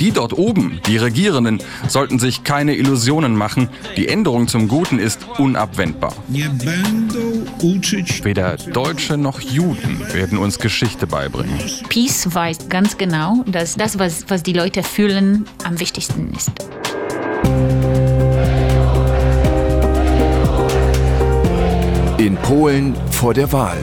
Die dort oben, die Regierenden, sollten sich keine Illusionen machen. Die Änderung zum Guten ist unabwendbar. Weder Deutsche noch Juden werden uns Geschichte beibringen. Peace weiß ganz genau, dass das, was, was die Leute fühlen, am wichtigsten ist. In Polen vor der Wahl.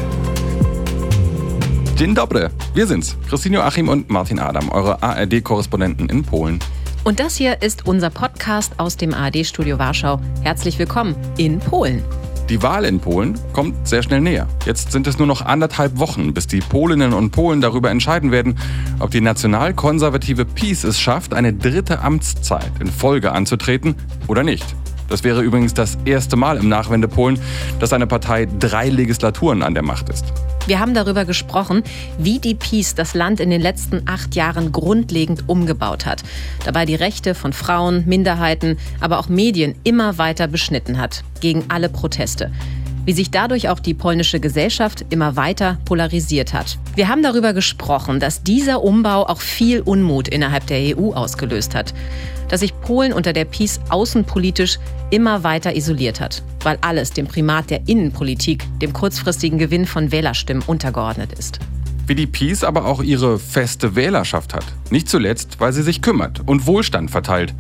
Dzień dobry, wir sind's. Christine Joachim und Martin Adam, eure ARD-Korrespondenten in Polen. Und das hier ist unser Podcast aus dem ARD-Studio Warschau. Herzlich willkommen in Polen. Die Wahl in Polen kommt sehr schnell näher. Jetzt sind es nur noch anderthalb Wochen, bis die Polinnen und Polen darüber entscheiden werden, ob die nationalkonservative PiS es schafft, eine dritte Amtszeit in Folge anzutreten oder nicht. Das wäre übrigens das erste Mal im Nachwendepolen, dass eine Partei drei Legislaturen an der Macht ist. Wir haben darüber gesprochen, wie die PiS das Land in den letzten acht Jahren grundlegend umgebaut hat. Dabei die Rechte von Frauen, Minderheiten, aber auch Medien immer weiter beschnitten hat. Gegen alle Proteste wie sich dadurch auch die polnische Gesellschaft immer weiter polarisiert hat. Wir haben darüber gesprochen, dass dieser Umbau auch viel Unmut innerhalb der EU ausgelöst hat, dass sich Polen unter der PiS außenpolitisch immer weiter isoliert hat, weil alles dem Primat der Innenpolitik, dem kurzfristigen Gewinn von Wählerstimmen untergeordnet ist wie die PiS aber auch ihre feste Wählerschaft hat. Nicht zuletzt, weil sie sich kümmert und Wohlstand verteilt.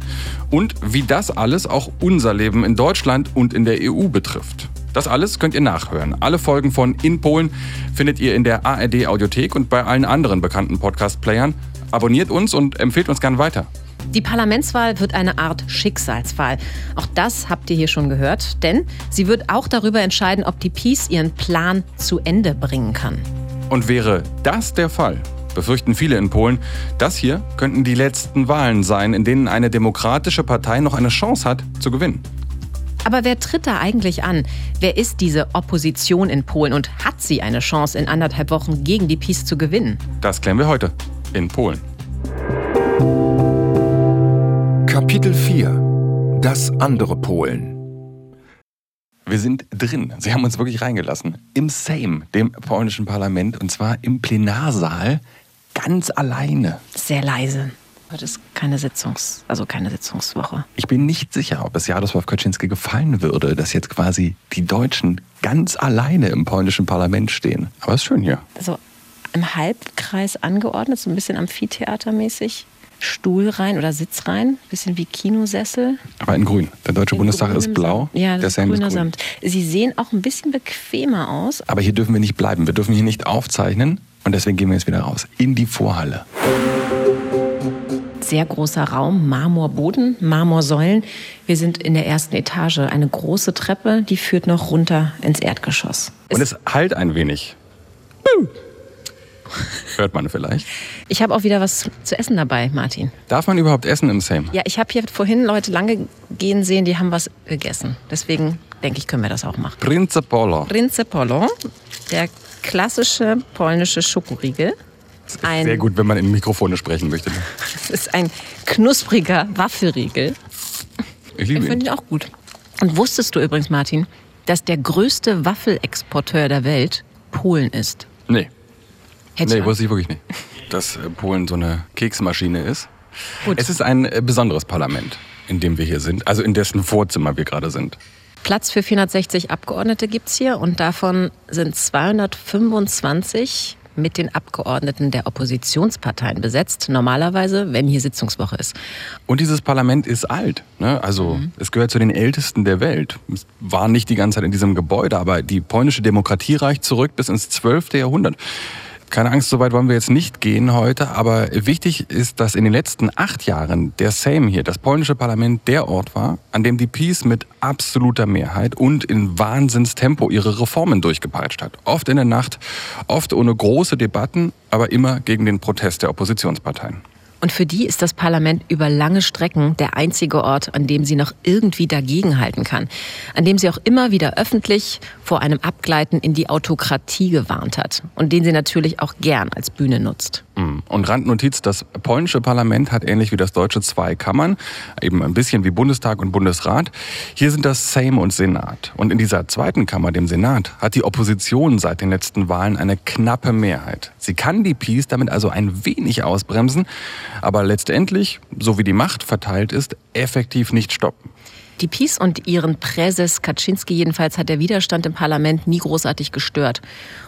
Und wie das alles auch unser Leben in Deutschland und in der EU betrifft. Das alles könnt ihr nachhören. Alle Folgen von In Polen findet ihr in der ARD Audiothek und bei allen anderen bekannten Podcast-Playern. Abonniert uns und empfehlt uns gern weiter. Die Parlamentswahl wird eine Art Schicksalswahl. Auch das habt ihr hier schon gehört, denn sie wird auch darüber entscheiden, ob die Peace ihren Plan zu Ende bringen kann. Und wäre das der Fall, befürchten viele in Polen, das hier könnten die letzten Wahlen sein, in denen eine demokratische Partei noch eine Chance hat zu gewinnen. Aber wer tritt da eigentlich an? Wer ist diese Opposition in Polen und hat sie eine Chance, in anderthalb Wochen gegen die PiS zu gewinnen? Das klären wir heute in Polen. Kapitel 4 Das andere Polen wir sind drin. Sie haben uns wirklich reingelassen. Im Sejm, dem polnischen Parlament, und zwar im Plenarsaal, ganz alleine. Sehr leise. Heute ist keine Sitzungs, also keine Sitzungswoche. Ich bin nicht sicher, ob es Jadosław Kaczynski gefallen würde, dass jetzt quasi die Deutschen ganz alleine im polnischen Parlament stehen. Aber es ist schön hier. Also im Halbkreis angeordnet, so ein bisschen amphitheatermäßig. Stuhl rein oder Sitz rein, bisschen wie Kinosessel. Aber in grün. Der Deutsche in Bundestag ist blau. Ja, das der ist grüner ist grün. Samt. Sie sehen auch ein bisschen bequemer aus. Aber hier dürfen wir nicht bleiben. Wir dürfen hier nicht aufzeichnen. Und deswegen gehen wir jetzt wieder raus. In die Vorhalle. Sehr großer Raum, Marmorboden, Marmorsäulen. Wir sind in der ersten Etage. Eine große Treppe, die führt noch runter ins Erdgeschoss. Und es halt ein wenig. Hört man vielleicht. Ich habe auch wieder was zu essen dabei, Martin. Darf man überhaupt essen im Same? Ja, ich habe hier vorhin Leute lange gehen sehen, die haben was gegessen. Deswegen denke ich, können wir das auch machen. Prince Polo. Prince Polo, der klassische polnische Schokoriegel. Ein, sehr gut, wenn man in Mikrofone sprechen möchte. Es ist ein knuspriger Waffelriegel. Ich liebe ihn. Ich finde ihn auch gut. Und wusstest du übrigens, Martin, dass der größte Waffelexporteur der Welt Polen ist? Nee. Hätte nee, wusste ich wirklich nicht. Dass äh, Polen so eine Keksmaschine ist. Gut. Es ist ein äh, besonderes Parlament, in dem wir hier sind, also in dessen Vorzimmer wir gerade sind. Platz für 460 Abgeordnete gibt es hier und davon sind 225 mit den Abgeordneten der Oppositionsparteien besetzt, normalerweise, wenn hier Sitzungswoche ist. Und dieses Parlament ist alt. Ne? Also mhm. es gehört zu den ältesten der Welt. Es war nicht die ganze Zeit in diesem Gebäude, aber die polnische Demokratie reicht zurück bis ins 12. Jahrhundert. Keine Angst, so weit wollen wir jetzt nicht gehen heute, aber wichtig ist, dass in den letzten acht Jahren der Sejm hier, das polnische Parlament, der Ort war, an dem die Peace mit absoluter Mehrheit und in Wahnsinnstempo ihre Reformen durchgepeitscht hat. Oft in der Nacht, oft ohne große Debatten, aber immer gegen den Protest der Oppositionsparteien. Und für die ist das Parlament über lange Strecken der einzige Ort, an dem sie noch irgendwie dagegenhalten kann, an dem sie auch immer wieder öffentlich vor einem Abgleiten in die Autokratie gewarnt hat und den sie natürlich auch gern als Bühne nutzt. Hm. Und Randnotiz, das polnische Parlament hat ähnlich wie das deutsche zwei Kammern, eben ein bisschen wie Bundestag und Bundesrat. Hier sind das Sejm und Senat. Und in dieser zweiten Kammer, dem Senat, hat die Opposition seit den letzten Wahlen eine knappe Mehrheit. Sie kann die Peace damit also ein wenig ausbremsen, aber letztendlich, so wie die Macht verteilt ist, effektiv nicht stoppen. Die PiS und ihren Präses Kaczynski jedenfalls hat der Widerstand im Parlament nie großartig gestört.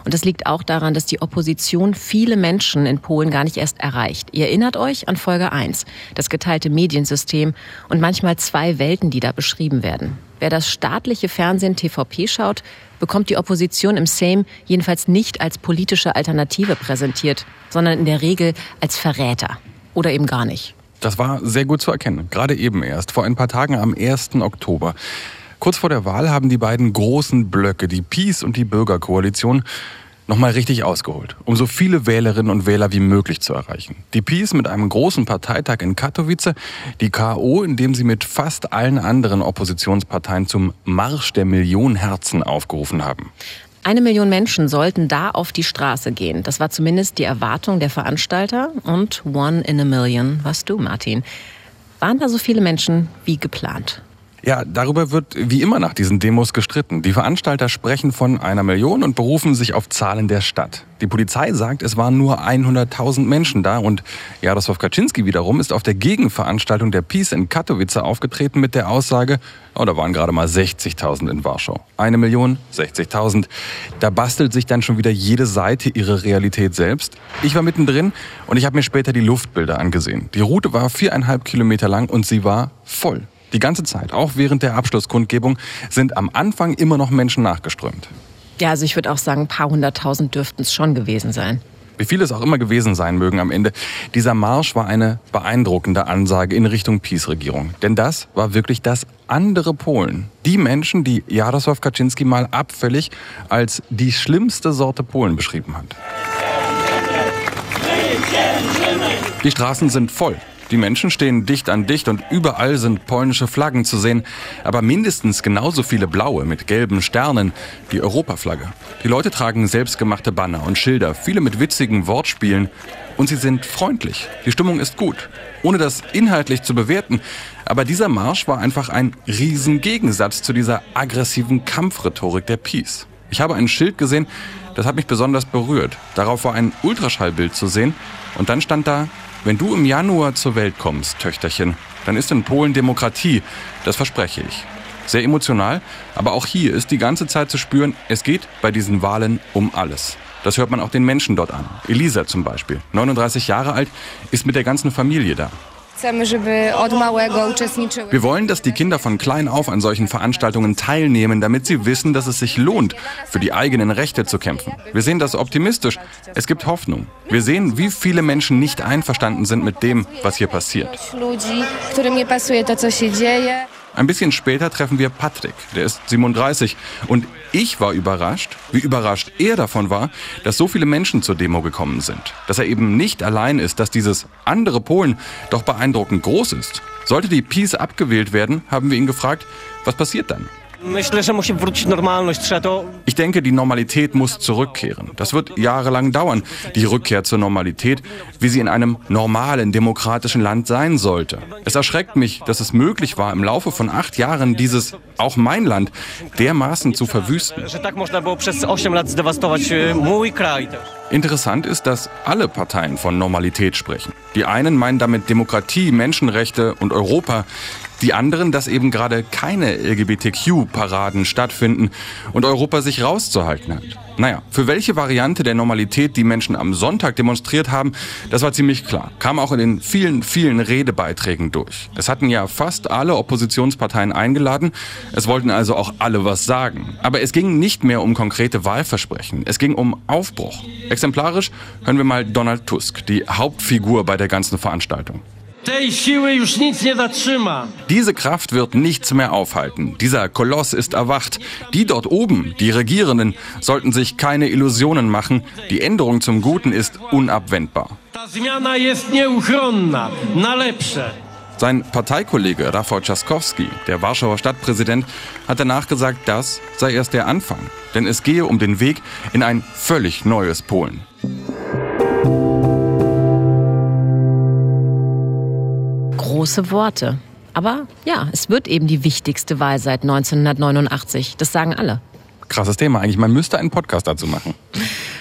Und das liegt auch daran, dass die Opposition viele Menschen in Polen gar nicht erst erreicht. Ihr erinnert euch an Folge 1, das geteilte Mediensystem und manchmal zwei Welten, die da beschrieben werden. Wer das staatliche Fernsehen TVP schaut, bekommt die Opposition im Sejm jedenfalls nicht als politische Alternative präsentiert, sondern in der Regel als Verräter. Oder eben gar nicht. Das war sehr gut zu erkennen, gerade eben erst, vor ein paar Tagen am 1. Oktober. Kurz vor der Wahl haben die beiden großen Blöcke, die Peace und die Bürgerkoalition, nochmal richtig ausgeholt, um so viele Wählerinnen und Wähler wie möglich zu erreichen. Die Peace mit einem großen Parteitag in Katowice, die KO, indem sie mit fast allen anderen Oppositionsparteien zum Marsch der Million Herzen aufgerufen haben. Eine Million Menschen sollten da auf die Straße gehen. Das war zumindest die Erwartung der Veranstalter. Und One in a Million warst du, Martin. Waren da so viele Menschen wie geplant? Ja, darüber wird wie immer nach diesen Demos gestritten. Die Veranstalter sprechen von einer Million und berufen sich auf Zahlen der Stadt. Die Polizei sagt, es waren nur 100.000 Menschen da und Jaroslaw Kaczynski wiederum ist auf der Gegenveranstaltung der Peace in Katowice aufgetreten mit der Aussage, oh, da waren gerade mal 60.000 in Warschau. Eine Million, 60.000. Da bastelt sich dann schon wieder jede Seite ihre Realität selbst. Ich war mittendrin und ich habe mir später die Luftbilder angesehen. Die Route war viereinhalb Kilometer lang und sie war voll. Die ganze Zeit, auch während der Abschlusskundgebung, sind am Anfang immer noch Menschen nachgeströmt. Ja, also ich würde auch sagen, ein paar hunderttausend dürften es schon gewesen sein. Wie viele es auch immer gewesen sein mögen am Ende, dieser Marsch war eine beeindruckende Ansage in Richtung Peace-Regierung. Denn das war wirklich das andere Polen. Die Menschen, die Jarosław Kaczynski mal abfällig als die schlimmste Sorte Polen beschrieben hat. Die Straßen sind voll. Die Menschen stehen dicht an dicht und überall sind polnische Flaggen zu sehen, aber mindestens genauso viele blaue mit gelben Sternen, die Europaflagge. Die Leute tragen selbstgemachte Banner und Schilder, viele mit witzigen Wortspielen und sie sind freundlich. Die Stimmung ist gut, ohne das inhaltlich zu bewerten, aber dieser Marsch war einfach ein Riesengegensatz zu dieser aggressiven Kampfrhetorik der Peace. Ich habe ein Schild gesehen, das hat mich besonders berührt. Darauf war ein Ultraschallbild zu sehen und dann stand da wenn du im Januar zur Welt kommst, Töchterchen, dann ist in Polen Demokratie. Das verspreche ich. Sehr emotional, aber auch hier ist die ganze Zeit zu spüren, es geht bei diesen Wahlen um alles. Das hört man auch den Menschen dort an. Elisa zum Beispiel, 39 Jahre alt, ist mit der ganzen Familie da. Wir wollen, dass die Kinder von klein auf an solchen Veranstaltungen teilnehmen, damit sie wissen, dass es sich lohnt, für die eigenen Rechte zu kämpfen. Wir sehen das optimistisch. Es gibt Hoffnung. Wir sehen, wie viele Menschen nicht einverstanden sind mit dem, was hier passiert. Ein bisschen später treffen wir Patrick, der ist 37. Und ich war überrascht, wie überrascht er davon war, dass so viele Menschen zur Demo gekommen sind. Dass er eben nicht allein ist, dass dieses andere Polen doch beeindruckend groß ist. Sollte die Peace abgewählt werden, haben wir ihn gefragt, was passiert dann? Ich denke, die Normalität muss zurückkehren. Das wird jahrelang dauern, die Rückkehr zur Normalität, wie sie in einem normalen, demokratischen Land sein sollte. Es erschreckt mich, dass es möglich war, im Laufe von acht Jahren dieses, auch mein Land, dermaßen zu verwüsten. Interessant ist, dass alle Parteien von Normalität sprechen. Die einen meinen damit Demokratie, Menschenrechte und Europa. Die anderen, dass eben gerade keine LGBTQ-Paraden stattfinden und Europa sich rauszuhalten hat. Naja, für welche Variante der Normalität die Menschen am Sonntag demonstriert haben, das war ziemlich klar. Kam auch in den vielen, vielen Redebeiträgen durch. Es hatten ja fast alle Oppositionsparteien eingeladen. Es wollten also auch alle was sagen. Aber es ging nicht mehr um konkrete Wahlversprechen. Es ging um Aufbruch. Exemplarisch hören wir mal Donald Tusk, die Hauptfigur bei der ganzen Veranstaltung. Diese Kraft wird nichts mehr aufhalten. Dieser Koloss ist erwacht. Die dort oben, die Regierenden, sollten sich keine Illusionen machen. Die Änderung zum Guten ist unabwendbar. Sein Parteikollege Rafał Trzaskowski, der Warschauer Stadtpräsident, hat danach gesagt, das sei erst der Anfang. Denn es gehe um den Weg in ein völlig neues Polen. Große Worte. Aber ja, es wird eben die wichtigste Wahl seit 1989. Das sagen alle. Krasses Thema eigentlich. Man müsste einen Podcast dazu machen.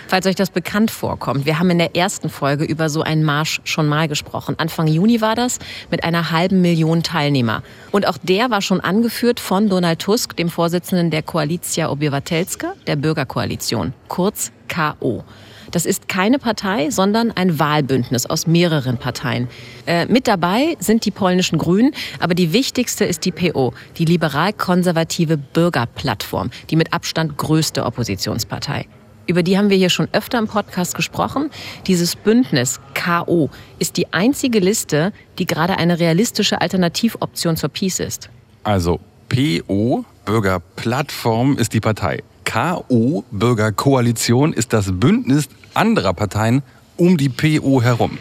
Falls euch das bekannt vorkommt, wir haben in der ersten Folge über so einen Marsch schon mal gesprochen. Anfang Juni war das mit einer halben Million Teilnehmer. Und auch der war schon angeführt von Donald Tusk, dem Vorsitzenden der Koalicja Obywatelska, der Bürgerkoalition, kurz KO. Das ist keine Partei, sondern ein Wahlbündnis aus mehreren Parteien. Äh, mit dabei sind die polnischen Grünen, aber die wichtigste ist die PO, die liberal-konservative Bürgerplattform, die mit Abstand größte Oppositionspartei. Über die haben wir hier schon öfter im Podcast gesprochen. Dieses Bündnis KO ist die einzige Liste, die gerade eine realistische Alternativoption zur Peace ist. Also PO, Bürgerplattform, ist die Partei. KO, Bürgerkoalition, ist das Bündnis anderer Parteien um die PO herum.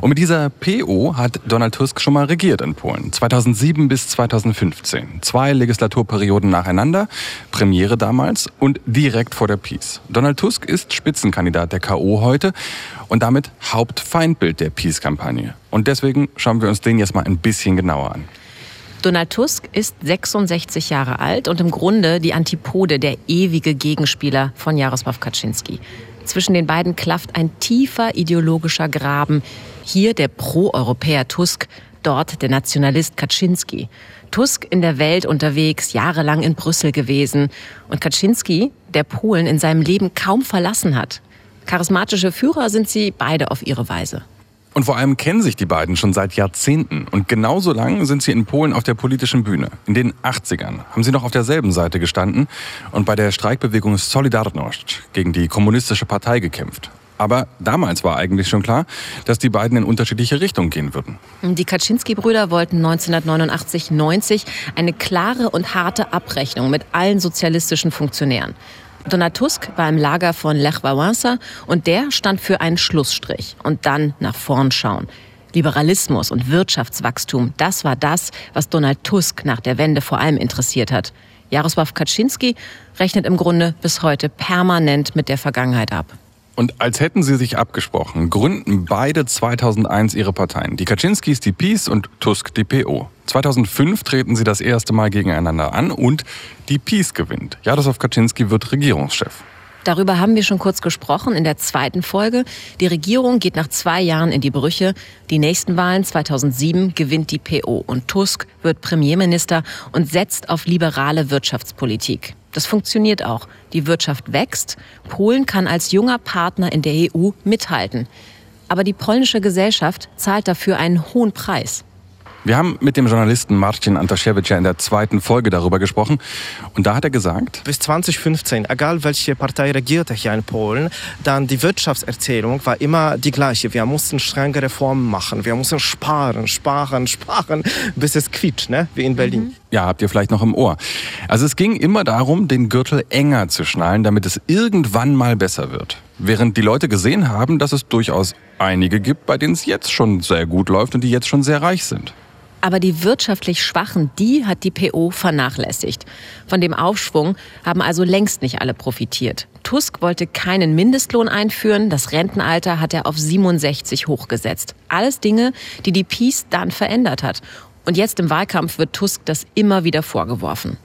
Und mit dieser PO hat Donald Tusk schon mal regiert in Polen. 2007 bis 2015. Zwei Legislaturperioden nacheinander, Premiere damals und direkt vor der Peace. Donald Tusk ist Spitzenkandidat der KO heute und damit Hauptfeindbild der Peace-Kampagne. Und deswegen schauen wir uns den jetzt mal ein bisschen genauer an. Donald Tusk ist 66 Jahre alt und im Grunde die Antipode, der ewige Gegenspieler von Jarosław Kaczynski. Zwischen den beiden klafft ein tiefer ideologischer Graben. Hier der Pro-Europäer Tusk, dort der Nationalist Kaczynski. Tusk in der Welt unterwegs, jahrelang in Brüssel gewesen. Und Kaczynski, der Polen in seinem Leben kaum verlassen hat. Charismatische Führer sind sie beide auf ihre Weise. Und vor allem kennen sich die beiden schon seit Jahrzehnten. Und genauso lang sind sie in Polen auf der politischen Bühne. In den 80ern haben sie noch auf derselben Seite gestanden und bei der Streikbewegung Solidarność gegen die kommunistische Partei gekämpft. Aber damals war eigentlich schon klar, dass die beiden in unterschiedliche Richtungen gehen würden. Die Kaczynski-Brüder wollten 1989-90 eine klare und harte Abrechnung mit allen sozialistischen Funktionären. Donald Tusk war im Lager von Lech Wałęsa und der stand für einen Schlussstrich und dann nach vorn schauen. Liberalismus und Wirtschaftswachstum, das war das, was Donald Tusk nach der Wende vor allem interessiert hat. Jarosław Kaczynski rechnet im Grunde bis heute permanent mit der Vergangenheit ab. Und als hätten sie sich abgesprochen, gründen beide 2001 ihre Parteien. Die Kaczynskis die Peace und Tusk die PO. 2005 treten sie das erste Mal gegeneinander an und die Peace gewinnt. Jaroslaw Kaczynski wird Regierungschef. Darüber haben wir schon kurz gesprochen in der zweiten Folge. Die Regierung geht nach zwei Jahren in die Brüche. Die nächsten Wahlen 2007 gewinnt die PO und Tusk wird Premierminister und setzt auf liberale Wirtschaftspolitik. Das funktioniert auch. Die Wirtschaft wächst. Polen kann als junger Partner in der EU mithalten. Aber die polnische Gesellschaft zahlt dafür einen hohen Preis. Wir haben mit dem Journalisten Marcin Antasiewicz ja in der zweiten Folge darüber gesprochen. Und da hat er gesagt, bis 2015, egal welche Partei regierte hier in Polen, dann die Wirtschaftserzählung war immer die gleiche. Wir mussten strenge Reformen machen. Wir mussten sparen, sparen, sparen, bis es quietscht, ne? wie in Berlin. Mhm. Ja, habt ihr vielleicht noch im Ohr. Also es ging immer darum, den Gürtel enger zu schnallen, damit es irgendwann mal besser wird. Während die Leute gesehen haben, dass es durchaus einige gibt, bei denen es jetzt schon sehr gut läuft und die jetzt schon sehr reich sind. Aber die wirtschaftlich Schwachen, die hat die PO vernachlässigt. Von dem Aufschwung haben also längst nicht alle profitiert. Tusk wollte keinen Mindestlohn einführen, das Rentenalter hat er auf 67 hochgesetzt. Alles Dinge, die die Peace dann verändert hat. Und jetzt im Wahlkampf wird Tusk das immer wieder vorgeworfen.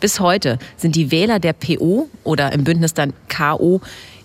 Bis heute sind die Wähler der PO oder im Bündnis dann KO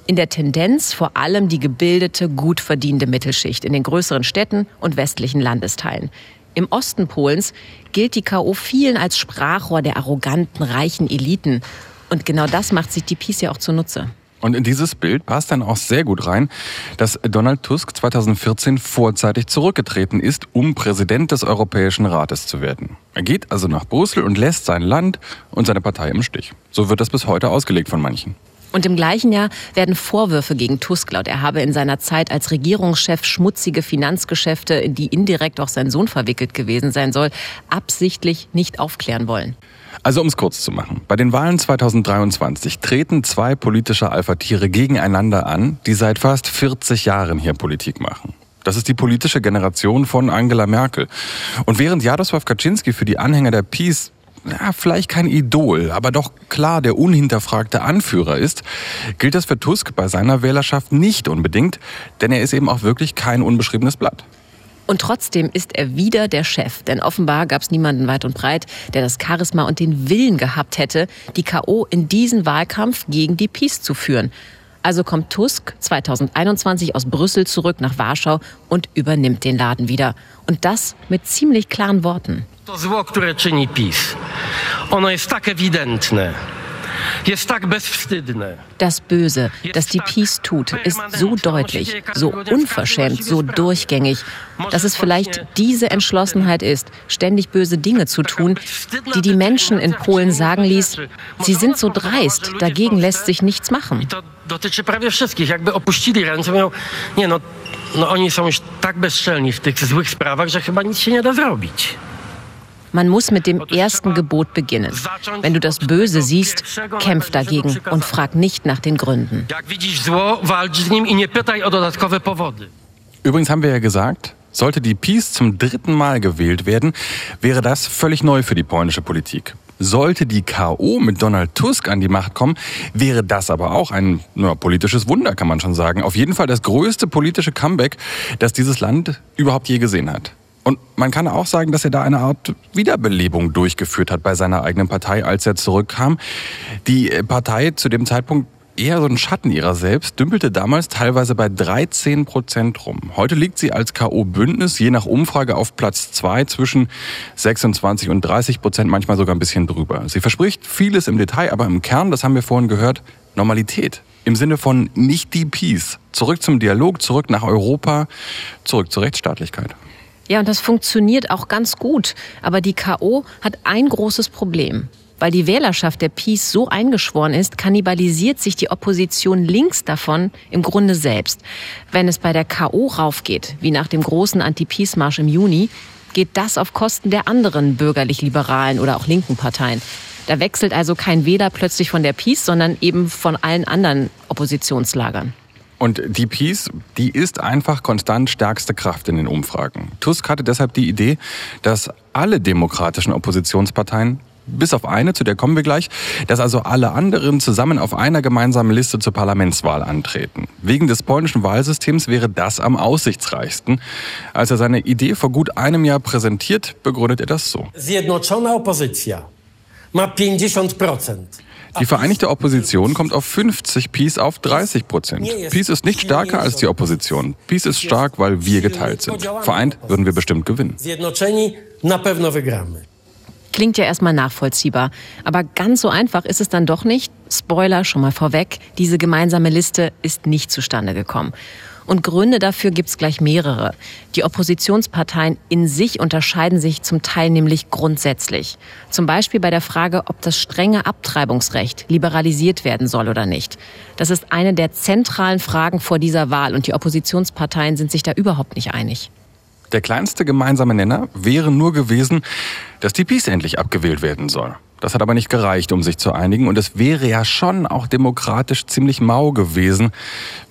in der Tendenz vor allem die gebildete, gut verdiente Mittelschicht in den größeren Städten und westlichen Landesteilen. Im Osten Polens gilt die KO vielen als Sprachrohr der arroganten, reichen Eliten. Und genau das macht sich die PiS ja auch zunutze. Und in dieses Bild passt dann auch sehr gut rein, dass Donald Tusk 2014 vorzeitig zurückgetreten ist, um Präsident des Europäischen Rates zu werden. Er geht also nach Brüssel und lässt sein Land und seine Partei im Stich. So wird das bis heute ausgelegt von manchen. Und im gleichen Jahr werden Vorwürfe gegen Tusk laut, er habe in seiner Zeit als Regierungschef schmutzige Finanzgeschäfte, in die indirekt auch sein Sohn verwickelt gewesen sein soll, absichtlich nicht aufklären wollen. Also um es kurz zu machen. Bei den Wahlen 2023 treten zwei politische Alpha-Tiere gegeneinander an, die seit fast 40 Jahren hier Politik machen. Das ist die politische Generation von Angela Merkel. Und während Jaroslaw Kaczynski für die Anhänger der Peace ja, vielleicht kein Idol, aber doch klar der unhinterfragte Anführer ist, gilt das für Tusk bei seiner Wählerschaft nicht unbedingt, denn er ist eben auch wirklich kein unbeschriebenes Blatt. Und trotzdem ist er wieder der Chef, denn offenbar gab es niemanden weit und breit, der das Charisma und den Willen gehabt hätte, die KO in diesen Wahlkampf gegen die Peace zu führen. Also kommt Tusk 2021 aus Brüssel zurück nach Warschau und übernimmt den Laden wieder. Und das mit ziemlich klaren Worten. To zło, które czyni PiS, ono jest tak ewidentne. Das Böse, das die Peace tut, ist so deutlich, so unverschämt, so durchgängig, dass es vielleicht diese Entschlossenheit ist, ständig böse Dinge zu tun, die die Menschen in Polen sagen ließ, sie sind so dreist, dagegen lässt sich nichts machen. Dotyczy prawie wszystkich. Jakby opuścili ręce, mówią, nie no, no oni są już tak bezczelni w tych złych sprawach, że chyba nic się nie da zrobić. Man muss mit dem ersten Gebot beginnen. Wenn du das Böse siehst, kämpf dagegen und frag nicht nach den Gründen. Übrigens haben wir ja gesagt, sollte die Peace zum dritten Mal gewählt werden, wäre das völlig neu für die polnische Politik. Sollte die KO mit Donald Tusk an die Macht kommen, wäre das aber auch ein na, politisches Wunder, kann man schon sagen. Auf jeden Fall das größte politische Comeback, das dieses Land überhaupt je gesehen hat. Und man kann auch sagen, dass er da eine Art Wiederbelebung durchgeführt hat bei seiner eigenen Partei, als er zurückkam. Die Partei zu dem Zeitpunkt eher so ein Schatten ihrer selbst, dümpelte damals teilweise bei 13 Prozent rum. Heute liegt sie als K.O.-Bündnis je nach Umfrage auf Platz zwei zwischen 26 und 30 Prozent, manchmal sogar ein bisschen drüber. Sie verspricht vieles im Detail, aber im Kern, das haben wir vorhin gehört, Normalität. Im Sinne von nicht die Peace. Zurück zum Dialog, zurück nach Europa, zurück zur Rechtsstaatlichkeit. Ja, und das funktioniert auch ganz gut. Aber die KO hat ein großes Problem. Weil die Wählerschaft der Peace so eingeschworen ist, kannibalisiert sich die Opposition links davon im Grunde selbst. Wenn es bei der KO raufgeht, wie nach dem großen Anti-Peace-Marsch im Juni, geht das auf Kosten der anderen bürgerlich-liberalen oder auch linken Parteien. Da wechselt also kein Wähler plötzlich von der Peace, sondern eben von allen anderen Oppositionslagern. Und die Peace, die ist einfach konstant stärkste Kraft in den Umfragen. Tusk hatte deshalb die Idee, dass alle demokratischen Oppositionsparteien bis auf eine, zu der kommen wir gleich, dass also alle anderen zusammen auf einer gemeinsamen Liste zur Parlamentswahl antreten. Wegen des polnischen Wahlsystems wäre das am aussichtsreichsten. Als er seine Idee vor gut einem Jahr präsentiert, begründet er das so. Zjednoczona opozycja ma 50 Die Vereinigte Opposition kommt auf 50, Peace auf 30 Prozent. Peace ist nicht stärker als die Opposition. Peace ist stark, weil wir geteilt sind. Vereint würden wir bestimmt gewinnen. Klingt ja erstmal nachvollziehbar. Aber ganz so einfach ist es dann doch nicht. Spoiler schon mal vorweg, diese gemeinsame Liste ist nicht zustande gekommen. Und Gründe dafür gibt's gleich mehrere. Die Oppositionsparteien in sich unterscheiden sich zum Teil nämlich grundsätzlich. Zum Beispiel bei der Frage, ob das strenge Abtreibungsrecht liberalisiert werden soll oder nicht. Das ist eine der zentralen Fragen vor dieser Wahl und die Oppositionsparteien sind sich da überhaupt nicht einig. Der kleinste gemeinsame Nenner wäre nur gewesen, dass die Peace endlich abgewählt werden soll. Das hat aber nicht gereicht, um sich zu einigen. Und es wäre ja schon auch demokratisch ziemlich mau gewesen,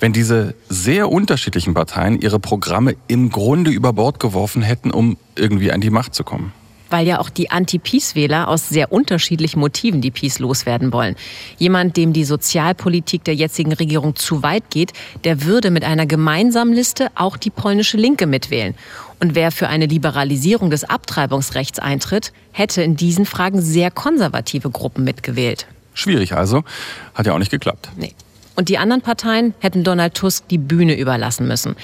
wenn diese sehr unterschiedlichen Parteien ihre Programme im Grunde über Bord geworfen hätten, um irgendwie an die Macht zu kommen weil ja auch die Anti-Peace-Wähler aus sehr unterschiedlichen Motiven die Peace loswerden wollen. Jemand, dem die Sozialpolitik der jetzigen Regierung zu weit geht, der würde mit einer gemeinsamen Liste auch die polnische Linke mitwählen. Und wer für eine Liberalisierung des Abtreibungsrechts eintritt, hätte in diesen Fragen sehr konservative Gruppen mitgewählt. Schwierig also. Hat ja auch nicht geklappt. Nee. Und die anderen Parteien hätten Donald Tusk die Bühne überlassen müssen.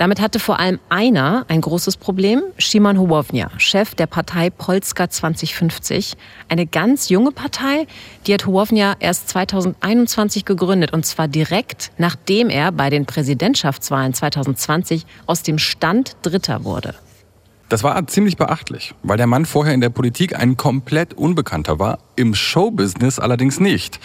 Damit hatte vor allem einer ein großes Problem, Szymon Hołownia, Chef der Partei Polska 2050. Eine ganz junge Partei, die hat Hołownia erst 2021 gegründet und zwar direkt nachdem er bei den Präsidentschaftswahlen 2020 aus dem Stand Dritter wurde. Das war ziemlich beachtlich, weil der Mann vorher in der Politik ein komplett Unbekannter war, im Showbusiness allerdings nicht.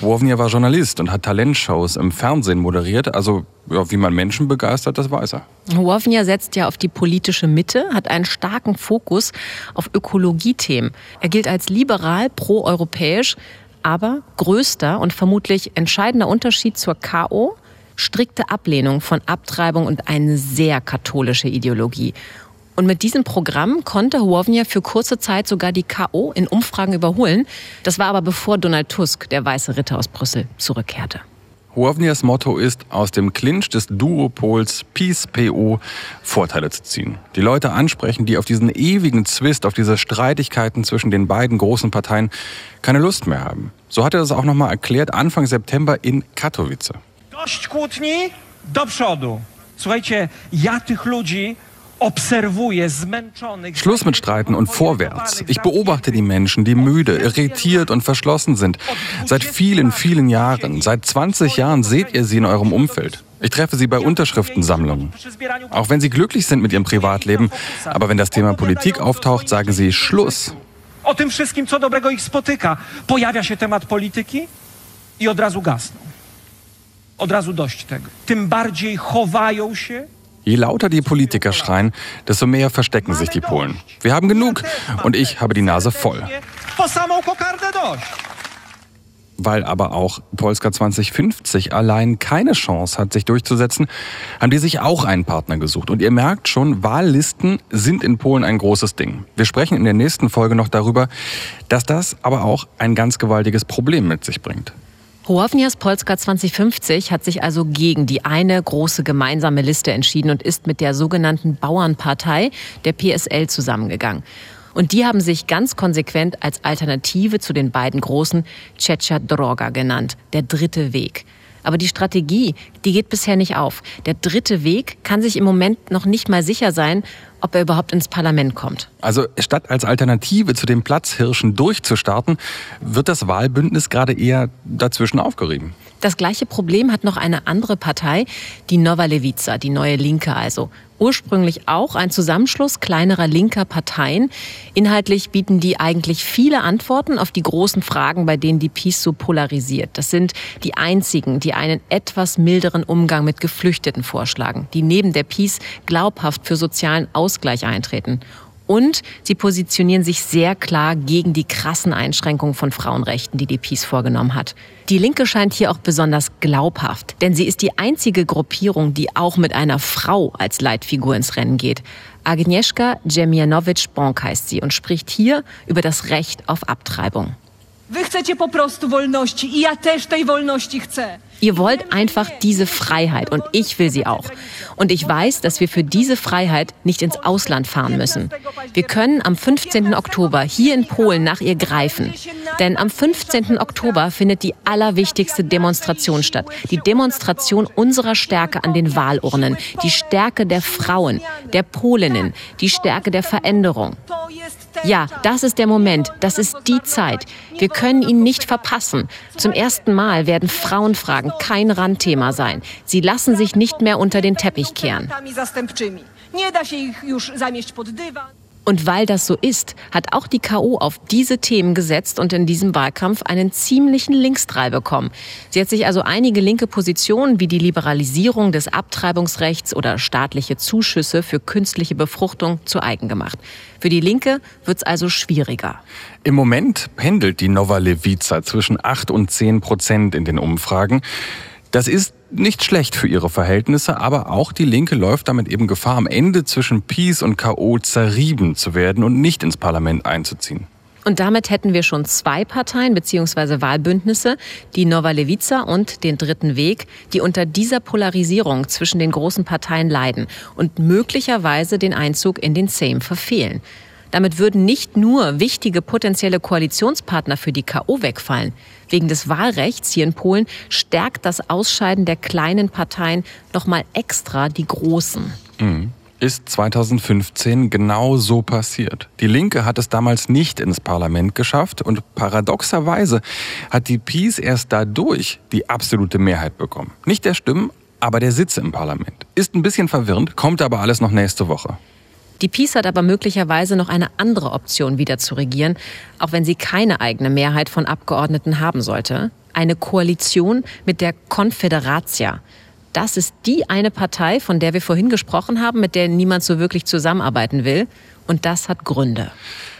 Wownia war Journalist und hat Talentshows im Fernsehen moderiert, also ja, wie man Menschen begeistert, das weiß er. Wownia setzt ja auf die politische Mitte, hat einen starken Fokus auf Ökologiethemen. Er gilt als liberal, proeuropäisch, aber größter und vermutlich entscheidender Unterschied zur KO, strikte Ablehnung von Abtreibung und eine sehr katholische Ideologie. Und mit diesem Programm konnte Hołownia für kurze Zeit sogar die KO in Umfragen überholen. Das war aber bevor Donald Tusk, der weiße Ritter aus Brüssel, zurückkehrte. Hołownias Motto ist, aus dem Clinch des Duopols Peace-PO Vorteile zu ziehen. Die Leute ansprechen, die auf diesen ewigen Zwist, auf diese Streitigkeiten zwischen den beiden großen Parteien keine Lust mehr haben. So hat er das auch nochmal erklärt Anfang September in Katowice. Dość kłótni, do przodu. Słuchajcie, ja tych ludzi. Schluss mit Streiten und vorwärts. Ich beobachte die Menschen, die müde, irritiert und verschlossen sind. Seit vielen, vielen Jahren, seit 20 Jahren seht ihr sie in eurem Umfeld. Ich treffe sie bei Unterschriftensammlungen. Auch wenn sie glücklich sind mit ihrem Privatleben, aber wenn das Thema Politik auftaucht, sagen sie Schluss. O tym wszystkim, co dobrego ich spotyka. Pojawia się temat polityki i od razu gasną. Od razu dość tego. Tym bardziej chowają się Je lauter die Politiker schreien, desto mehr verstecken sich die Polen. Wir haben genug und ich habe die Nase voll. Weil aber auch Polska 2050 allein keine Chance hat, sich durchzusetzen, haben die sich auch einen Partner gesucht. Und ihr merkt schon, Wahllisten sind in Polen ein großes Ding. Wir sprechen in der nächsten Folge noch darüber, dass das aber auch ein ganz gewaltiges Problem mit sich bringt. Hołownias Polska 2050 hat sich also gegen die eine große gemeinsame Liste entschieden und ist mit der sogenannten Bauernpartei, der PSL, zusammengegangen. Und die haben sich ganz konsequent als Alternative zu den beiden großen Trzecia Droga genannt, der dritte Weg. Aber die Strategie, die geht bisher nicht auf. Der dritte Weg kann sich im Moment noch nicht mal sicher sein, ob er überhaupt ins Parlament kommt. Also statt als Alternative zu den Platzhirschen durchzustarten, wird das Wahlbündnis gerade eher dazwischen aufgerieben. Das gleiche Problem hat noch eine andere Partei, die Nova Levica, die neue Linke also. Ursprünglich auch ein Zusammenschluss kleinerer linker Parteien. Inhaltlich bieten die eigentlich viele Antworten auf die großen Fragen, bei denen die PiS so polarisiert. Das sind die einzigen, die einen etwas milderen Umgang mit Geflüchteten vorschlagen, die neben der PiS glaubhaft für sozialen Ausgleich eintreten. Und sie positionieren sich sehr klar gegen die krassen Einschränkungen von Frauenrechten, die die PiS vorgenommen hat. Die Linke scheint hier auch besonders glaubhaft, denn sie ist die einzige Gruppierung, die auch mit einer Frau als Leitfigur ins Rennen geht. Agnieszka Dżemianowicz-Bonk heißt sie und spricht hier über das Recht auf Abtreibung. Wy chcecie po prostu wolności i ja też tej wolności chcę. Ihr wollt einfach diese Freiheit und ich will sie auch. Und ich weiß, dass wir für diese Freiheit nicht ins Ausland fahren müssen. Wir können am 15. Oktober hier in Polen nach ihr greifen. Denn am 15. Oktober findet die allerwichtigste Demonstration statt. Die Demonstration unserer Stärke an den Wahlurnen. Die Stärke der Frauen, der Polinnen, die Stärke der Veränderung. Ja, das ist der Moment, das ist die Zeit. Wir können ihn nicht verpassen. Zum ersten Mal werden Frauenfragen kein Randthema sein. Sie lassen sich nicht mehr unter den Teppich kehren. Und weil das so ist, hat auch die KO auf diese Themen gesetzt und in diesem Wahlkampf einen ziemlichen Linksdrei bekommen. Sie hat sich also einige linke Positionen wie die Liberalisierung des Abtreibungsrechts oder staatliche Zuschüsse für künstliche Befruchtung zu eigen gemacht. Für die Linke wird's also schwieriger. Im Moment pendelt die Nova Levica zwischen 8 und 10 Prozent in den Umfragen. Das ist nicht schlecht für ihre Verhältnisse, aber auch die Linke läuft damit eben Gefahr, am Ende zwischen Peace und KO zerrieben zu werden und nicht ins Parlament einzuziehen. Und damit hätten wir schon zwei Parteien bzw. Wahlbündnisse, die Nova Levica und den Dritten Weg, die unter dieser Polarisierung zwischen den großen Parteien leiden und möglicherweise den Einzug in den Sejm verfehlen. Damit würden nicht nur wichtige potenzielle Koalitionspartner für die KO wegfallen. Wegen des Wahlrechts hier in Polen stärkt das Ausscheiden der kleinen Parteien nochmal extra die großen. Ist 2015 genau so passiert. Die Linke hat es damals nicht ins Parlament geschafft und paradoxerweise hat die Peace erst dadurch die absolute Mehrheit bekommen. Nicht der Stimmen, aber der Sitze im Parlament. Ist ein bisschen verwirrend, kommt aber alles noch nächste Woche. Die PiS hat aber möglicherweise noch eine andere Option, wieder zu regieren, auch wenn sie keine eigene Mehrheit von Abgeordneten haben sollte. Eine Koalition mit der Confederatia. Das ist die eine Partei, von der wir vorhin gesprochen haben, mit der niemand so wirklich zusammenarbeiten will. Und das hat Gründe.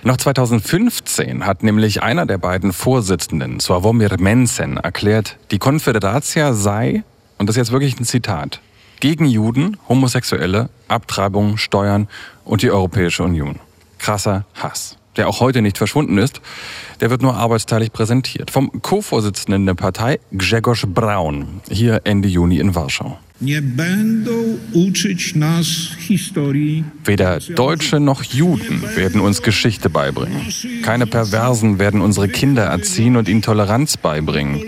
Noch 2015 hat nämlich einer der beiden Vorsitzenden, Sławomir Mensen, erklärt, die Konföderatia sei, und das ist jetzt wirklich ein Zitat, gegen Juden, Homosexuelle, Abtreibung, Steuern und die Europäische Union. Krasser Hass. der auch heute nicht verschwunden ist, der wird nur arbeitsteilig präsentiert. Vom Co-Vorsitzenden der Partei, Grzegorz Braun, hier Ende Juni in Warschau. Weder Deutsche noch Juden werden uns Geschichte beibringen. Keine Perversen werden unsere Kinder erziehen und ihnen Toleranz beibringen.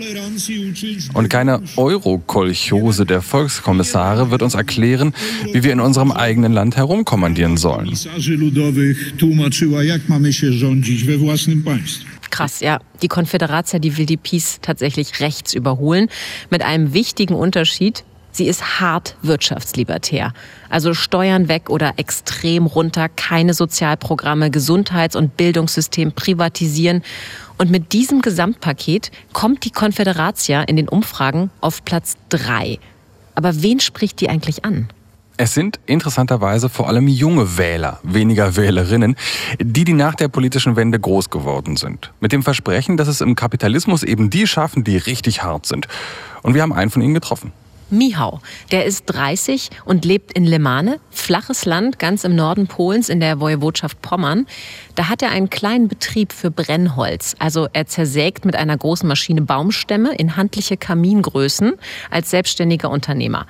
Und keine Eurokolchose der Volkskommissare wird uns erklären, wie wir in unserem eigenen Land herumkommandieren sollen. Krass, ja. Die Konföderatia, die will die Peace tatsächlich rechts überholen. Mit einem wichtigen Unterschied. Sie ist hart wirtschaftslibertär. Also Steuern weg oder extrem runter, keine Sozialprogramme, Gesundheits- und Bildungssystem privatisieren. Und mit diesem Gesamtpaket kommt die Konföderatia in den Umfragen auf Platz drei. Aber wen spricht die eigentlich an? Es sind interessanterweise vor allem junge Wähler, weniger Wählerinnen, die, die nach der politischen Wende groß geworden sind. Mit dem Versprechen, dass es im Kapitalismus eben die schaffen, die richtig hart sind. Und wir haben einen von ihnen getroffen. Mihau. Der ist 30 und lebt in Lemane, flaches Land ganz im Norden Polens in der Woiwodschaft Pommern. Da hat er einen kleinen Betrieb für Brennholz. Also er zersägt mit einer großen Maschine Baumstämme in handliche Kamingrößen als selbstständiger Unternehmer.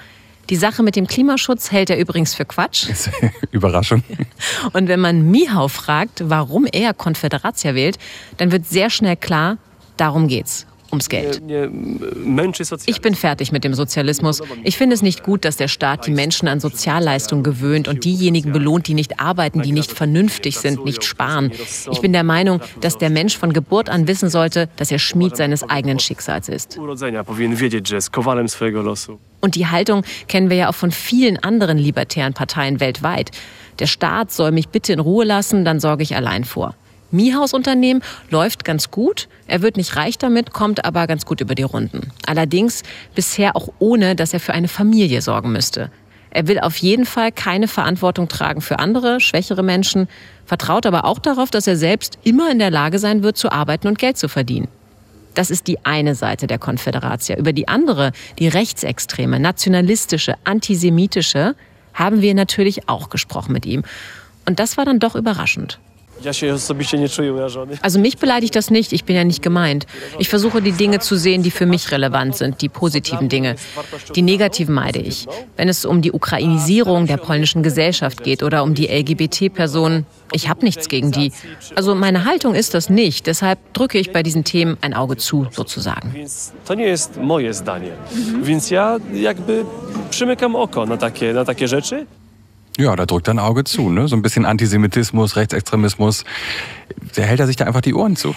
Die Sache mit dem Klimaschutz hält er übrigens für Quatsch. Überraschung. Und wenn man Mihau fragt, warum er Konföderatia wählt, dann wird sehr schnell klar, darum geht's ums Geld. Ich bin fertig mit dem Sozialismus. Ich finde es nicht gut, dass der Staat die Menschen an Sozialleistungen gewöhnt und diejenigen belohnt, die nicht arbeiten, die nicht vernünftig sind, nicht sparen. Ich bin der Meinung, dass der Mensch von Geburt an wissen sollte, dass er Schmied seines eigenen Schicksals ist. Und die Haltung kennen wir ja auch von vielen anderen libertären Parteien weltweit. Der Staat soll mich bitte in Ruhe lassen, dann sorge ich allein vor. Mihaus Unternehmen läuft ganz gut. Er wird nicht reich damit, kommt aber ganz gut über die Runden. Allerdings bisher auch ohne, dass er für eine Familie sorgen müsste. Er will auf jeden Fall keine Verantwortung tragen für andere, schwächere Menschen, vertraut aber auch darauf, dass er selbst immer in der Lage sein wird, zu arbeiten und Geld zu verdienen. Das ist die eine Seite der Konföderatia. Über die andere, die rechtsextreme, nationalistische, antisemitische, haben wir natürlich auch gesprochen mit ihm. Und das war dann doch überraschend. Also mich beleidigt das nicht, ich bin ja nicht gemeint. Ich versuche die Dinge zu sehen, die für mich relevant sind, die positiven Dinge. Die negativen meide ich. Wenn es um die Ukrainisierung der polnischen Gesellschaft geht oder um die LGBT-Personen, ich habe nichts gegen die. Also meine Haltung ist das nicht, deshalb drücke ich bei diesen Themen ein Auge zu, sozusagen. To nie jest moje zdanie. Więc ja jakby przymykam oko na takie, na takie rzeczy. Ja, da drückt er ein Auge zu, ne? So ein bisschen Antisemitismus, Rechtsextremismus. Der hält er sich da einfach die Ohren zu.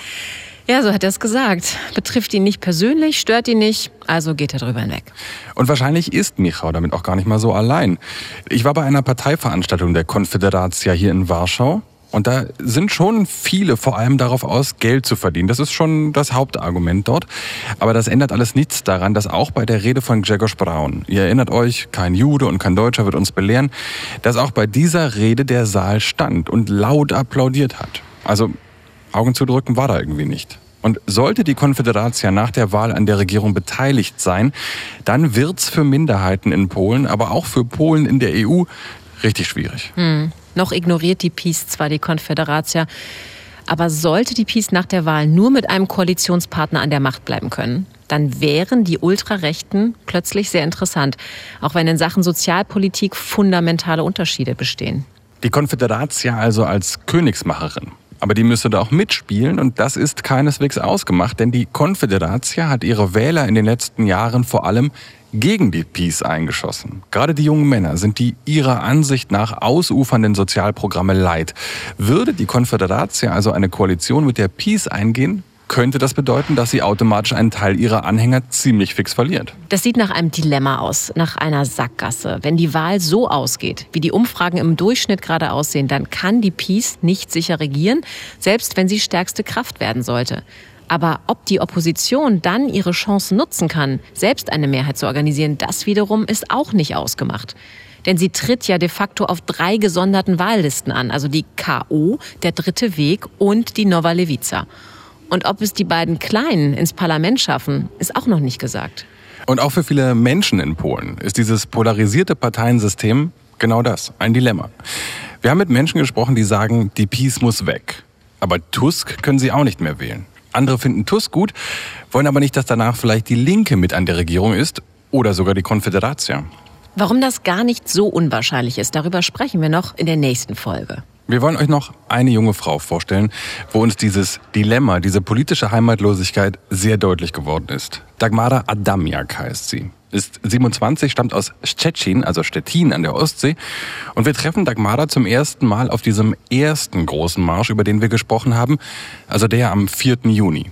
Ja, so hat er es gesagt. Betrifft ihn nicht persönlich, stört ihn nicht, also geht er drüber hinweg. Und wahrscheinlich ist Michał damit auch gar nicht mal so allein. Ich war bei einer Parteiveranstaltung der Konföderatia hier in Warschau. Und da sind schon viele vor allem darauf aus, Geld zu verdienen. Das ist schon das Hauptargument dort. Aber das ändert alles nichts daran, dass auch bei der Rede von Grzegorz Braun, ihr erinnert euch, kein Jude und kein Deutscher wird uns belehren, dass auch bei dieser Rede der Saal stand und laut applaudiert hat. Also Augen zu drücken war da irgendwie nicht. Und sollte die Konföderatia nach der Wahl an der Regierung beteiligt sein, dann wird's für Minderheiten in Polen, aber auch für Polen in der EU richtig schwierig. Hm. Noch ignoriert die Peace zwar die Konföderatia, aber sollte die Peace nach der Wahl nur mit einem Koalitionspartner an der Macht bleiben können, dann wären die Ultrarechten plötzlich sehr interessant, auch wenn in Sachen Sozialpolitik fundamentale Unterschiede bestehen. Die Konföderatia also als Königsmacherin. Aber die müsste da auch mitspielen und das ist keineswegs ausgemacht, denn die Konföderatia hat ihre Wähler in den letzten Jahren vor allem gegen die Peace eingeschossen. Gerade die jungen Männer sind die ihrer Ansicht nach ausufernden Sozialprogramme leid. Würde die Konföderatia also eine Koalition mit der Peace eingehen, könnte das bedeuten, dass sie automatisch einen Teil ihrer Anhänger ziemlich fix verliert. Das sieht nach einem Dilemma aus, nach einer Sackgasse. Wenn die Wahl so ausgeht, wie die Umfragen im Durchschnitt gerade aussehen, dann kann die Peace nicht sicher regieren, selbst wenn sie stärkste Kraft werden sollte. Aber ob die Opposition dann ihre Chancen nutzen kann, selbst eine Mehrheit zu organisieren, das wiederum ist auch nicht ausgemacht. Denn sie tritt ja de facto auf drei gesonderten Wahllisten an, also die KO, der Dritte Weg und die Nova Levica. Und ob es die beiden Kleinen ins Parlament schaffen, ist auch noch nicht gesagt. Und auch für viele Menschen in Polen ist dieses polarisierte Parteiensystem genau das, ein Dilemma. Wir haben mit Menschen gesprochen, die sagen, die Peace muss weg. Aber Tusk können sie auch nicht mehr wählen. Andere finden Tusk gut, wollen aber nicht, dass danach vielleicht die Linke mit an der Regierung ist oder sogar die Konföderation. Warum das gar nicht so unwahrscheinlich ist, darüber sprechen wir noch in der nächsten Folge. Wir wollen euch noch eine junge Frau vorstellen, wo uns dieses Dilemma, diese politische Heimatlosigkeit sehr deutlich geworden ist. Dagmara Adamiak heißt sie. Ist 27, stammt aus Szczecin, also Stettin an der Ostsee. Und wir treffen Dagmara zum ersten Mal auf diesem ersten großen Marsch, über den wir gesprochen haben, also der am 4. Juni.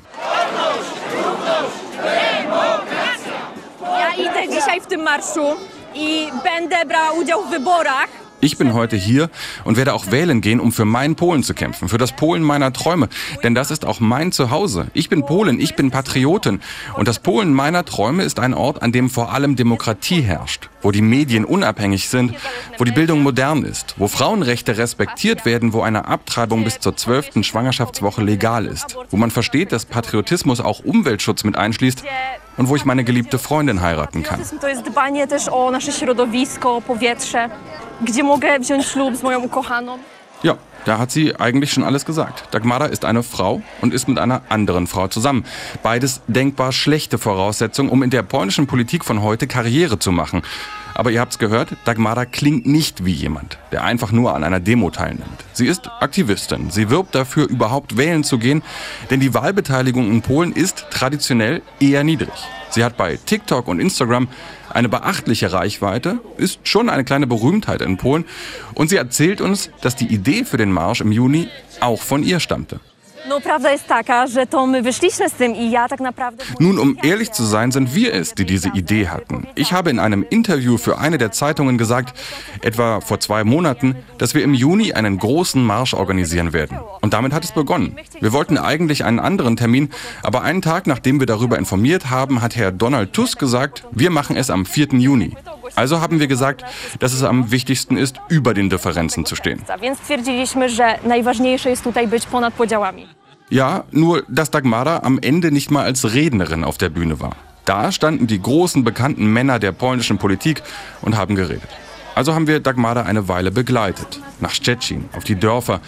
Ja idę dzisiaj w tym marszu i będę brała udział w wyborach. Ich bin heute hier und werde auch wählen gehen, um für mein Polen zu kämpfen, für das Polen meiner Träume. Denn das ist auch mein Zuhause. Ich bin Polen, ich bin Patriotin. Und das Polen meiner Träume ist ein Ort, an dem vor allem Demokratie herrscht, wo die Medien unabhängig sind, wo die Bildung modern ist, wo Frauenrechte respektiert werden, wo eine Abtreibung bis zur zwölften Schwangerschaftswoche legal ist, wo man versteht, dass Patriotismus auch Umweltschutz mit einschließt und wo ich meine geliebte Freundin heiraten kann. Ja, da hat sie eigentlich schon alles gesagt. Dagmara ist eine Frau und ist mit einer anderen Frau zusammen. Beides denkbar schlechte Voraussetzungen, um in der polnischen Politik von heute Karriere zu machen. Aber ihr habt's gehört, Dagmara klingt nicht wie jemand, der einfach nur an einer Demo teilnimmt. Sie ist Aktivistin. Sie wirbt dafür, überhaupt wählen zu gehen, denn die Wahlbeteiligung in Polen ist traditionell eher niedrig. Sie hat bei TikTok und Instagram eine beachtliche Reichweite, ist schon eine kleine Berühmtheit in Polen und sie erzählt uns, dass die Idee für den Marsch im Juni auch von ihr stammte. Nun, um ehrlich zu sein, sind wir es, die diese Idee hatten. Ich habe in einem Interview für eine der Zeitungen gesagt, etwa vor zwei Monaten, dass wir im Juni einen großen Marsch organisieren werden. Und damit hat es begonnen. Wir wollten eigentlich einen anderen Termin, aber einen Tag nachdem wir darüber informiert haben, hat Herr Donald Tusk gesagt, wir machen es am 4. Juni. Also haben wir gesagt, dass es am wichtigsten ist, über den Differenzen zu stehen. Ja, nur dass Dagmara am Ende nicht mal als Rednerin auf der Bühne war. Da standen die großen bekannten Männer der polnischen Politik und haben geredet. Also haben wir Dagmara eine Weile begleitet. Nach Szczecin, auf die Dörfer,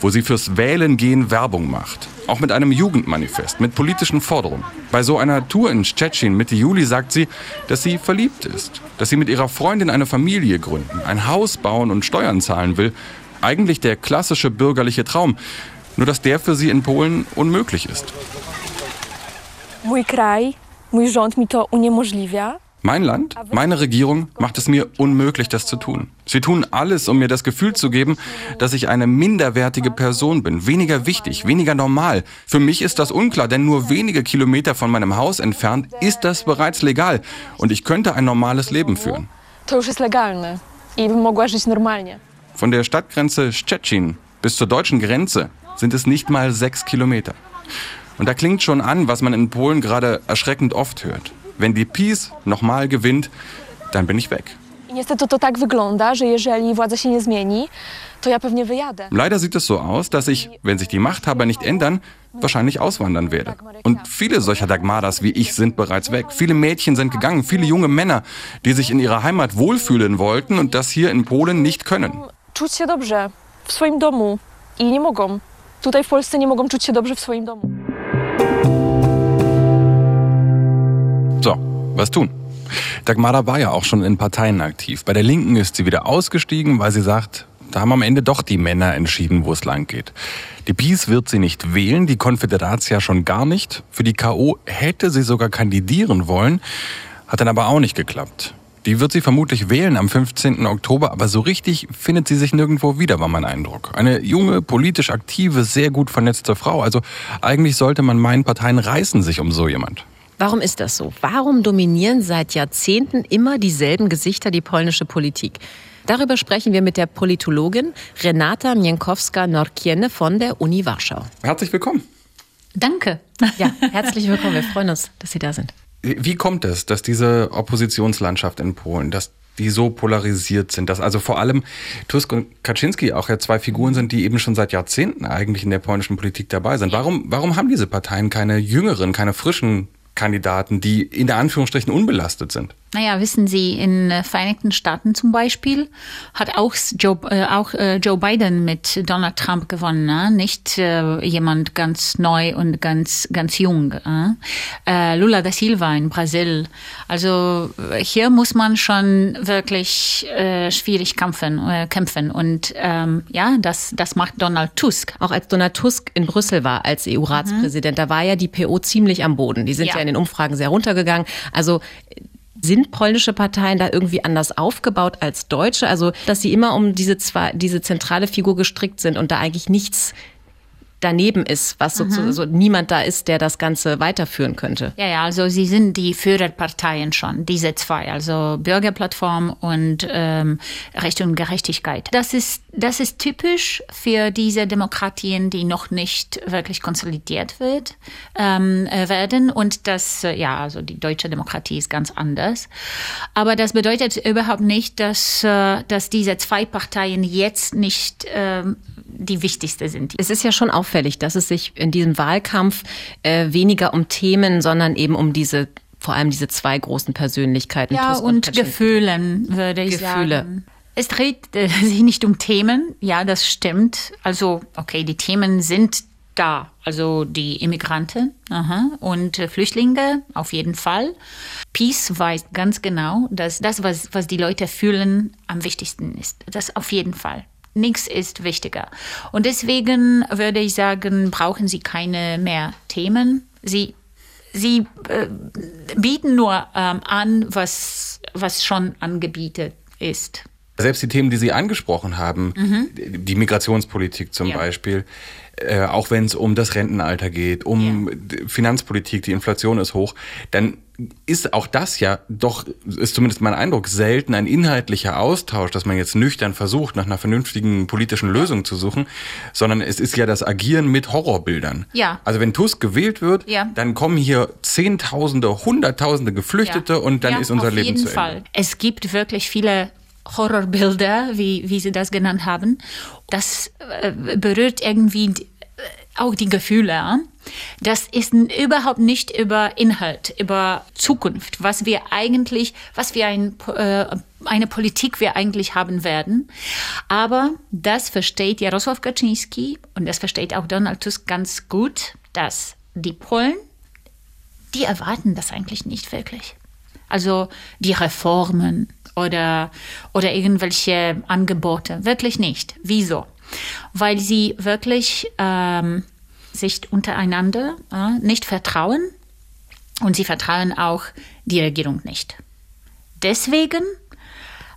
wo sie fürs Wählen gehen Werbung macht. Auch mit einem Jugendmanifest, mit politischen Forderungen. Bei so einer Tour in Szczecin Mitte Juli sagt sie, dass sie verliebt ist. Dass sie mit ihrer Freundin eine Familie gründen, ein Haus bauen und Steuern zahlen will. Eigentlich der klassische bürgerliche Traum. Nur dass der für sie in Polen unmöglich ist. Mój kraj, mój rząd mi to uniemożliwia. Mein Land, meine Regierung macht es mir unmöglich, das zu tun. Sie tun alles, um mir das Gefühl zu geben, dass ich eine minderwertige Person bin, weniger wichtig, weniger normal. Für mich ist das unklar, denn nur wenige Kilometer von meinem Haus entfernt ist das bereits legal und ich könnte ein normales Leben führen. Von der Stadtgrenze Szczecin bis zur deutschen Grenze sind es nicht mal sechs Kilometer. Und da klingt schon an, was man in Polen gerade erschreckend oft hört. Wenn die PiS nochmal gewinnt, dann bin ich weg. Leider sieht es so aus, dass ich, wenn sich die Machthaber nicht ändern, wahrscheinlich auswandern werde. Und viele solcher Dagmaras wie ich sind bereits weg. Viele Mädchen sind gegangen, viele junge Männer, die sich in ihrer Heimat wohlfühlen wollten und das hier in Polen nicht können. Czuć się dobrze w swoim domu i nie mogą. Tutaj w Polsce nie mogą czuć się dobrze w swoim domu. Was tun? Dagmara war ja auch schon in Parteien aktiv. Bei der Linken ist sie wieder ausgestiegen, weil sie sagt, da haben am Ende doch die Männer entschieden, wo es lang geht. Die PiS wird sie nicht wählen, die Konföderatia schon gar nicht. Für die K.O. hätte sie sogar kandidieren wollen, hat dann aber auch nicht geklappt. Die wird sie vermutlich wählen am 15. Oktober, aber so richtig findet sie sich nirgendwo wieder, war mein Eindruck. Eine junge, politisch aktive, sehr gut vernetzte Frau. Also eigentlich sollte man meinen, Parteien reißen sich um so jemand. Warum ist das so? Warum dominieren seit Jahrzehnten immer dieselben Gesichter die polnische Politik? Darüber sprechen wir mit der Politologin Renata Mienkowska-Norkiene von der Uni Warschau. Herzlich willkommen. Danke. Ja, herzlich willkommen. Wir freuen uns, dass Sie da sind. Wie kommt es, dass diese Oppositionslandschaft in Polen, dass die so polarisiert sind, dass also vor allem Tusk und Kaczynski auch ja zwei Figuren sind, die eben schon seit Jahrzehnten eigentlich in der polnischen Politik dabei sind. Warum, warum haben diese Parteien keine jüngeren, keine frischen Kandidaten, die in der Anführungsstrichen unbelastet sind? Naja, wissen Sie, in den Vereinigten Staaten zum Beispiel hat auch Joe, äh, auch, äh, Joe Biden mit Donald Trump gewonnen, ne? nicht äh, jemand ganz neu und ganz, ganz jung. Äh? Lula da Silva in Brasil. Also hier muss man schon wirklich äh, schwierig kämpfen, äh, kämpfen. Und ähm, ja, das, das macht Donald Tusk. Auch als Donald Tusk in Brüssel war als EU-Ratspräsident, mhm. da war ja die PO ziemlich am Boden. Die sind ja, ja in den Umfragen sehr runtergegangen. Also sind polnische Parteien da irgendwie anders aufgebaut als deutsche? Also, dass sie immer um diese zwei, diese zentrale Figur gestrickt sind und da eigentlich nichts daneben ist, was mhm. so, so niemand da ist, der das Ganze weiterführen könnte. Ja, ja, also sie sind die Führerparteien schon, diese zwei, also Bürgerplattform und ähm, Recht und Gerechtigkeit. Das ist, das ist typisch für diese Demokratien, die noch nicht wirklich konsolidiert wird, ähm, äh, werden. Und das, äh, ja, also die deutsche Demokratie ist ganz anders. Aber das bedeutet überhaupt nicht, dass, äh, dass diese zwei Parteien jetzt nicht ähm, die wichtigste sind. Es ist ja schon auffällig, dass es sich in diesem Wahlkampf äh, weniger um Themen, sondern eben um diese vor allem diese zwei großen Persönlichkeiten. Ja, Tusk und, und Gefühlen, würde ich Gefühle. sagen. Es dreht äh, sich nicht um Themen, ja, das stimmt. Also, okay, die Themen sind da, also die Immigranten aha, und äh, Flüchtlinge auf jeden Fall. Peace weiß ganz genau, dass das, was, was die Leute fühlen, am wichtigsten ist. Das auf jeden Fall. Nichts ist wichtiger. Und deswegen würde ich sagen, brauchen Sie keine mehr Themen. Sie, Sie äh, bieten nur ähm, an, was, was schon angebietet ist. Selbst die Themen, die Sie angesprochen haben, mhm. die Migrationspolitik zum ja. Beispiel, äh, auch wenn es um das Rentenalter geht, um ja. Finanzpolitik, die Inflation ist hoch, dann ist auch das ja doch, ist zumindest mein Eindruck, selten ein inhaltlicher Austausch, dass man jetzt nüchtern versucht, nach einer vernünftigen politischen Lösung zu suchen, sondern es ist ja das Agieren mit Horrorbildern. Ja. Also wenn Tusk gewählt wird, ja. dann kommen hier Zehntausende, Hunderttausende Geflüchtete ja. und dann ja, ist unser Leben zu Ende. Fall. Es gibt wirklich viele Horrorbilder, wie, wie Sie das genannt haben. Das äh, berührt irgendwie auch die Gefühle. Das ist überhaupt nicht über Inhalt, über Zukunft, was wir eigentlich, was wir ein, äh, eine Politik wir eigentlich haben werden. Aber das versteht Jarosław Kaczynski und das versteht auch Donald Tusk ganz gut, dass die Polen, die erwarten das eigentlich nicht wirklich. Also die Reformen oder, oder irgendwelche Angebote, wirklich nicht. Wieso? weil sie wirklich ähm, sich untereinander äh, nicht vertrauen und sie vertrauen auch die Regierung nicht. Deswegen,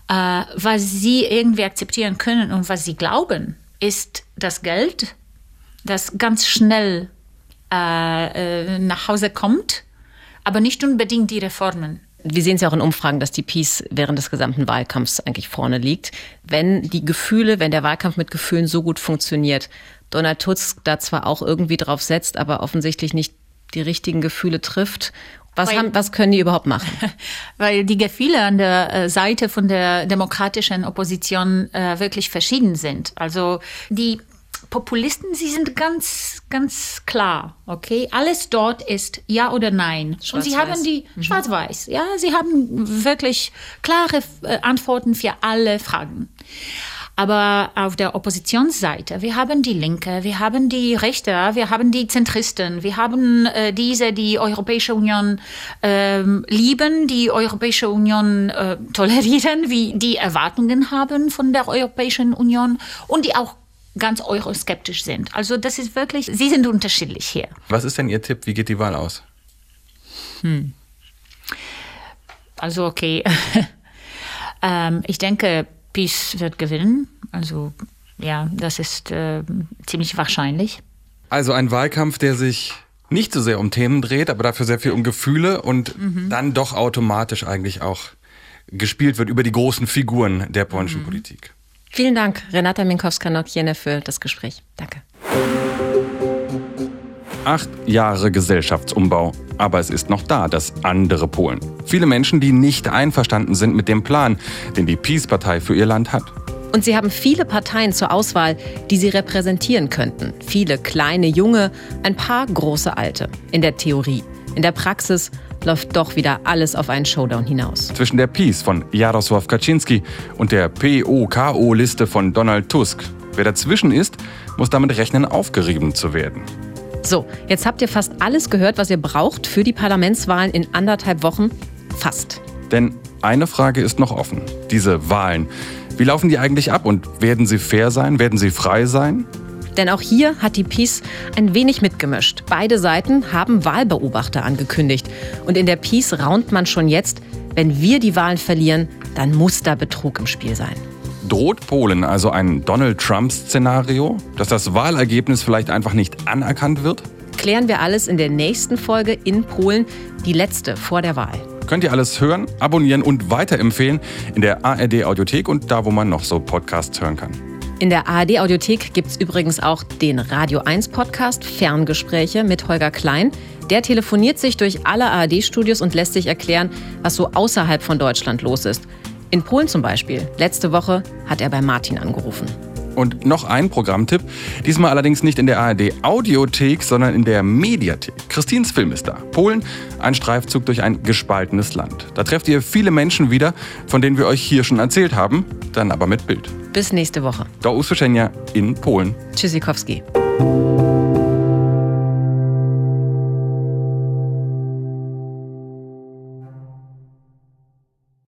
äh, was sie irgendwie akzeptieren können und was sie glauben, ist das Geld, das ganz schnell äh, äh nach Hause kommt, aber nicht unbedingt die Reformen. Wir sehen es ja auch in Umfragen, dass die Peace während des gesamten Wahlkampfs eigentlich vorne liegt. Wenn die Gefühle, wenn der Wahlkampf mit Gefühlen so gut funktioniert, Donald Tusk da zwar auch irgendwie drauf setzt, aber offensichtlich nicht die richtigen Gefühle trifft. Was, haben, was können die überhaupt machen? Weil die Gefühle an der äh, Seite von der demokratischen Opposition äh, wirklich verschieden sind. Also die Populisten, sie sind ganz, ganz klar, okay? Alles dort ist ja oder nein. Und sie haben die mhm. schwarz-weiß, ja? Sie haben wirklich klare äh, Antworten für alle Fragen. Aber auf der Oppositionsseite, wir haben die Linke, wir haben die Rechte, wir haben die Zentristen, wir haben äh, diese, die Europäische Union äh, lieben, die Europäische Union äh, tolerieren, wie die Erwartungen haben von der Europäischen Union und die auch ganz euroskeptisch sind. Also das ist wirklich, sie sind unterschiedlich hier. Was ist denn Ihr Tipp? Wie geht die Wahl aus? Hm. Also okay. ähm, ich denke, Peace wird gewinnen. Also ja, das ist äh, ziemlich wahrscheinlich. Also ein Wahlkampf, der sich nicht so sehr um Themen dreht, aber dafür sehr viel um Gefühle und mhm. dann doch automatisch eigentlich auch gespielt wird über die großen Figuren der polnischen mhm. Politik. Vielen Dank, Renata Minkowska-Nokiene, für das Gespräch. Danke. Acht Jahre Gesellschaftsumbau. Aber es ist noch da, das andere Polen. Viele Menschen, die nicht einverstanden sind mit dem Plan, den die Peace-Partei für ihr Land hat. Und sie haben viele Parteien zur Auswahl, die sie repräsentieren könnten. Viele kleine, junge, ein paar große alte. In der Theorie. In der Praxis läuft doch wieder alles auf einen Showdown hinaus. Zwischen der Peace von Jarosław Kaczynski und der POKO-Liste von Donald Tusk. Wer dazwischen ist, muss damit rechnen, aufgerieben zu werden. So, jetzt habt ihr fast alles gehört, was ihr braucht für die Parlamentswahlen in anderthalb Wochen. Fast. Denn eine Frage ist noch offen. Diese Wahlen. Wie laufen die eigentlich ab und werden sie fair sein? Werden sie frei sein? Denn auch hier hat die Peace ein wenig mitgemischt. Beide Seiten haben Wahlbeobachter angekündigt. Und in der Peace raunt man schon jetzt, wenn wir die Wahlen verlieren, dann muss da Betrug im Spiel sein. Droht Polen also ein Donald Trump-Szenario, dass das Wahlergebnis vielleicht einfach nicht anerkannt wird? Klären wir alles in der nächsten Folge in Polen, die letzte vor der Wahl. Könnt ihr alles hören, abonnieren und weiterempfehlen in der ARD Audiothek und da, wo man noch so Podcasts hören kann. In der ARD Audiothek gibt es übrigens auch den Radio 1 Podcast Ferngespräche mit Holger Klein. Der telefoniert sich durch alle ARD-Studios und lässt sich erklären, was so außerhalb von Deutschland los ist. In Polen zum Beispiel. Letzte Woche hat er bei Martin angerufen. Und noch ein Programmtipp, diesmal allerdings nicht in der ARD Audiothek, sondern in der Mediathek. Christins Film ist da. Polen, ein Streifzug durch ein gespaltenes Land. Da trefft ihr viele Menschen wieder, von denen wir euch hier schon erzählt haben, dann aber mit Bild. Bis nächste Woche. Do usłyszenia in Polen. Tschüssikowski.